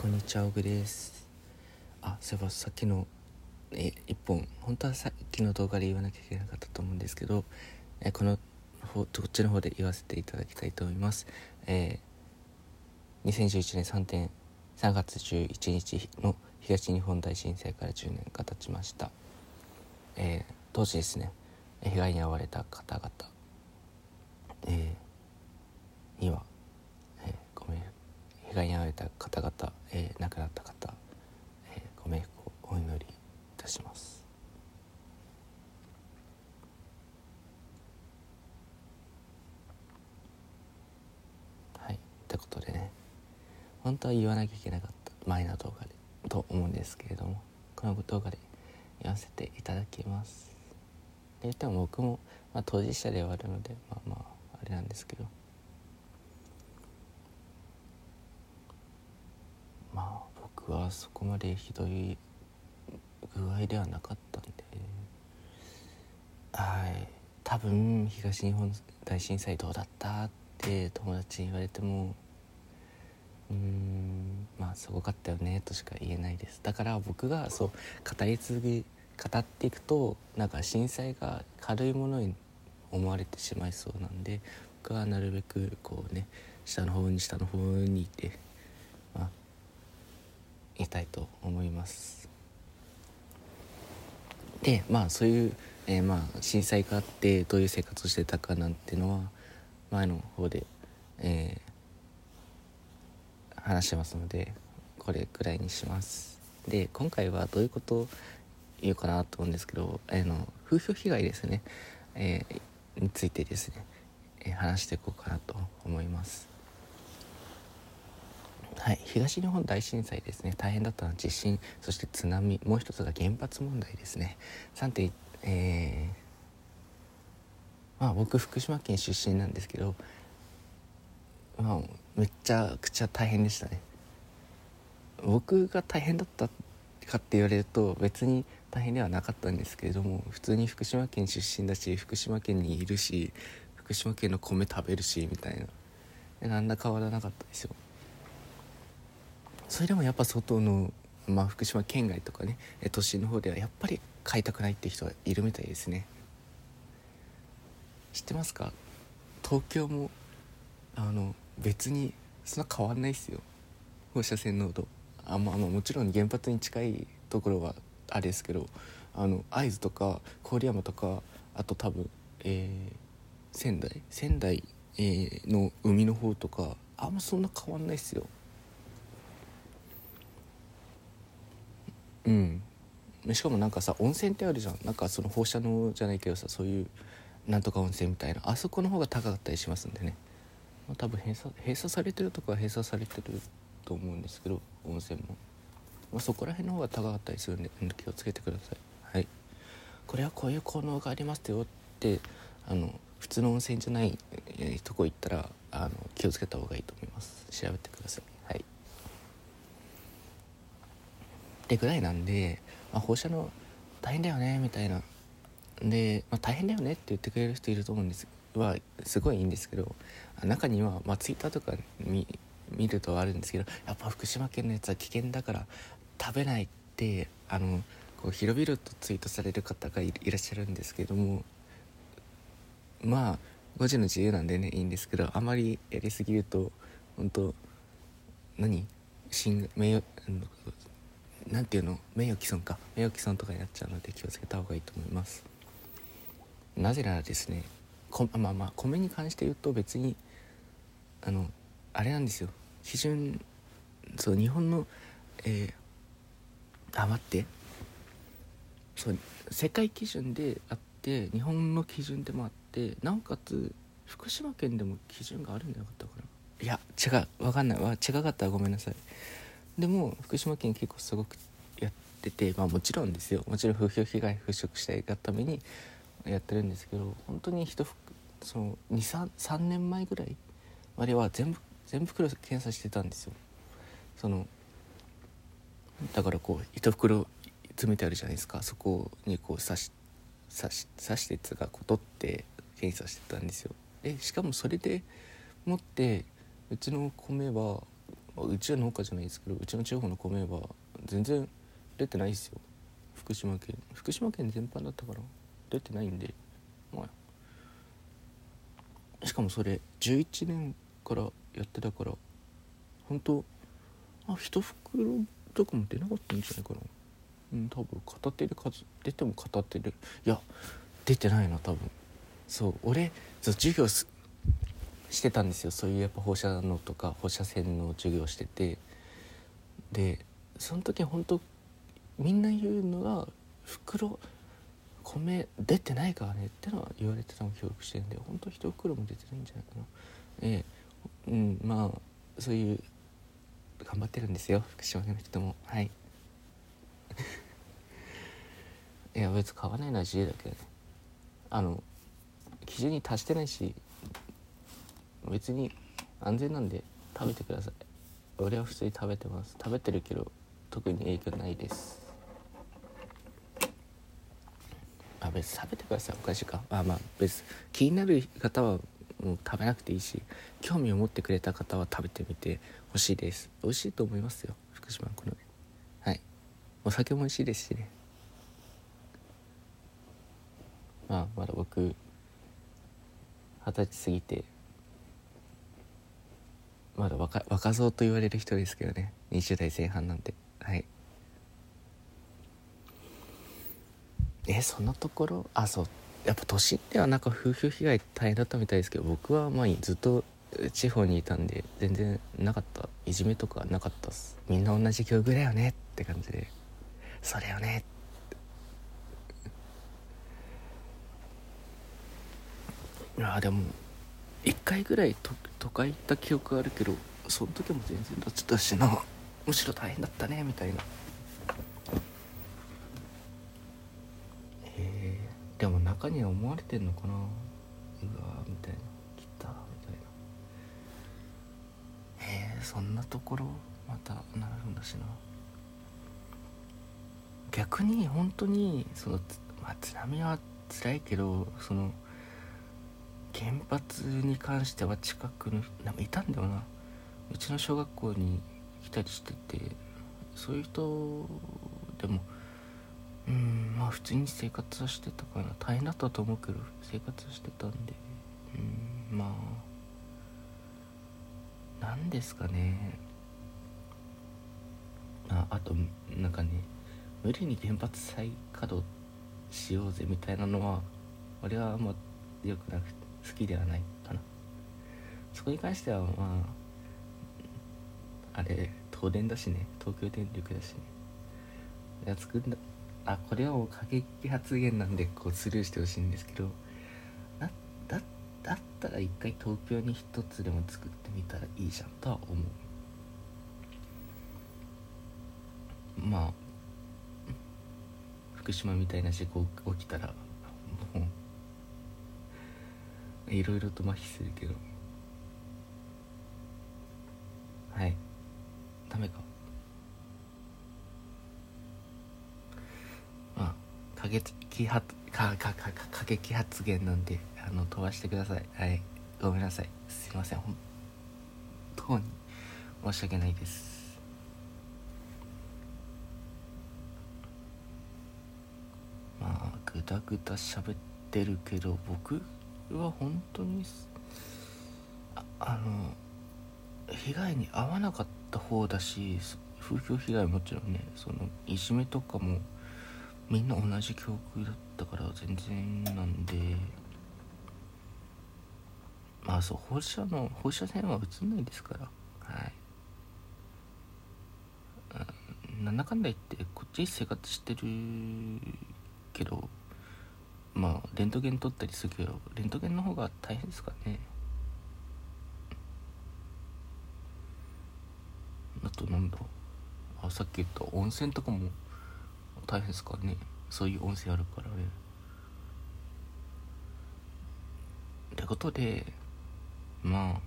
こんにちは、オグです。あ、そういえばさっきの、え、一本、本当はさっきの動画で言わなきゃいけなかったと思うんですけど、え、この方、こっちの方で言わせていただきたいと思います。えー、2011年3点、3月11日の東日本大震災から10年が経ちました。えー、当時ですね、被害に遭われた方々、えー、には、えーご冥福被害に遭われた方々、えー亡くなった方、えーご冥福をお祈りいたします。はいってことでね本当は言わなきゃいけなかった前の動画でと思うんですけれどもこの動画で言わせていただきます。で言っても僕も、まあ、当事者ではあるのでまあまああれなんですけどまあ僕はそこまでひどい具合ではなかったんで。はい。多分東日本大震災どうだったって友達に言われてもうーんまあすごかったよねとしか言えないです。だから僕がそう語り続け語っていくとなんか震災が軽いものに思われてしまいそうなんで僕はなるべくこうね下の方に下の方にいてまあいたいと思います。でまあそういう、えーまあ震災があってどういう生活をしてたかなんてのは前の方で、えー話してますのでこれくらいにします。で今回はどういうことを言うかなと思うんですけど、あの風評被害ですね、えについてですね、え話していこうかなと思います。はい、東日本大震災ですね。大変だったのは地震そして津波もう一つが原発問題ですね。3点えー、まあ僕福島県出身なんですけどまあめっちゃくちゃ大変でしたね。僕が大変だったかって言われると別に大変ではなかったんですけれども普通に福島県出身だし福島県にいるし福島県の米食べるしみたいな。でなんだ変わらなかったですよ。それでもやっぱ外の、まあ、福島県外とかね都心の方ではやっぱり買いたくないって人はいるみたいですね。知ってますか？東京もあの別にそんな変わんないっすよ。放射線濃度。あ、まあ、まあもちろん原発に近いところはあれですけどあの会津とか郡山とかあと多分、えー仙台？仙台、えーの海の方とかあんまそんな変わんないっすよ。うん。しかもなんかさ温泉ってあるじゃん。なんかその放射能じゃないけどさそういうなんとか温泉みたいな。あそこの方が高かったりしますんでね、まあ、多分閉鎖閉鎖されてるとこは閉鎖されてると思うんですけど温泉も、まあ、そこら辺の方が高かったりするんで気をつけてください。はい。これはこういう効能がありますよってあの普通の温泉じゃない、とこ行ったらあの気をつけた方がいいと思います。調べてくださいはいってぐらいなんで、まあ、放射能大変だよねみたいな。で、まあ、大変だよねって言ってくれる人いると思うんですはすごいいいんですけど中には、まあ、ツイッターとか見見るとあるんですけどやっぱ福島県のやつは危険だから食べないってあのこう広々とツイートされる方がいらっしゃるんですけどもまあ個人の自由なんでねいいんですけどあまりやりすぎると本当何？名誉うんなんていうの名誉毀損か。名誉毀損とかになっちゃうので気をつけた方がいいと思います。なぜならですねこまあまあ米に関して言うと別にあのあれなんですよ。基準そう日本のえー、あ待ってそう世界基準であって日本の基準でもあってなおかつ福島県でも基準があるんじゃなかったかな。いや違う。分かんない。わ違かった。らごめんなさい。でも福島県結構すごくやっててまあもちろんですよ。もちろん風評被害払拭したいがためにやってるんですけど本当に人その23年前ぐらいまでは全部全袋検査してたんですよ。そのだからこう一袋詰めてあるじゃないですか。そこにこう刺し刺し刺してつがこう取って検査してたんですよ。でしかもそれでもってうちの米はうちは農家じゃないですけどうちの地方の米は全然出てないですよ。福島県。福島県全般だったから出てないんで。まあしかもそれ11年からやってたから本当あ一袋とかも出なかったんじゃないかな。うん多分片手で数出ても片手で。いや出てないな多分。そう俺授業すしてたんですよ。そういうやっぱ放射能とか放射線の授業してて。でその時本当みんな言うのが袋米出てないからねってのは言われてたのを記憶してるんで。本当一袋も出てないんじゃないかな。ええ。うんまあそういう頑張ってるんですよ。福島県の人も。はい。いや別に買わないのは自由だけどね。あの基準に達してないし別に安全なんで食べてください。俺は普通に食べてます。食べてるけど特に影響ないです。あ別に食べてください。おかしいか。あまあ別気になる方はもう食べなくていいし興味を持ってくれた方は食べてみてほしいです。美味しいと思いますよ。福島このはい。お酒も美味しいですしね。まあまだ僕二十歳過ぎてまだ若若造と言われる人ですけどね。20代前半なんではい。えそんなところ？あそう。やっぱ都心ではなんか風評被害大変だったみたいですけど僕はまあずっと地方にいたんで全然なかった。いじめとかなかったっす。みんな同じ境遇だよねって感じで。それよね。いやでも1回ぐらいと都会行った記憶があるけどその時も全然だったしな。むしろ大変だったねみたいな。えー、でも中には思われてんのかな？うわみたいな。来たみたいな。えー、そんなところまたなるんだしな。逆に本当にその、まあ、津波は辛いけどその原発に関しては近くのなんかいたんだよな。うちの小学校に来たりしててそういう人でもうんまあ普通に生活はしてたかな大変だったと思うけど生活はしてたんでうんまあなんですかね。ああとなんかね無理に原発再稼働しようぜみたいなのは俺はあんま良くなくて。好きではないかな。そこに関してはまああれ東電だしね。東京電力だしね。いや作んだあこれはもう過激発言なんでこうスルーしてほしいんですけどだだだったら一回東京に一つでも作ってみたらいいじゃんとは思う。まあ福島みたいな事故起きたらもういろいろと麻痺するけど。はい。ダメか。まあ過激発かかか過激発言なんであの飛ばしてください。はい。ごめんなさい。すいません。本当に申し訳ないです。まあぐだぐだ喋ってるけど僕は本当にあの被害に遭わなかった方だし風評被害もちろんねそのいじめとかもみんな同じ境遇だったから全然なんで。まあそう放射の放射線は映んないですから。はい。なんだかんだ言ってこっち生活してるけどまあレントゲン取ったりするけどレントゲンの方が大変ですかね。あとなんだあさっき言った温泉とかも大変ですかね。そういう温泉あるからね。ってことでま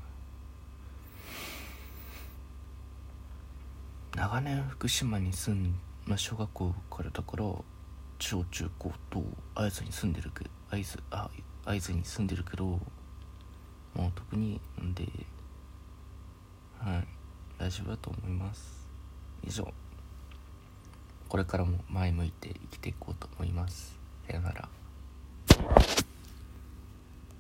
あ長年福島に住んまあ小学校からだから小中高と会津に住んでるけ会津あ会津に住んでるけどもう特にんではい大丈夫だと思います。以上。これからも前向いて生きていこうと思います。さよなら。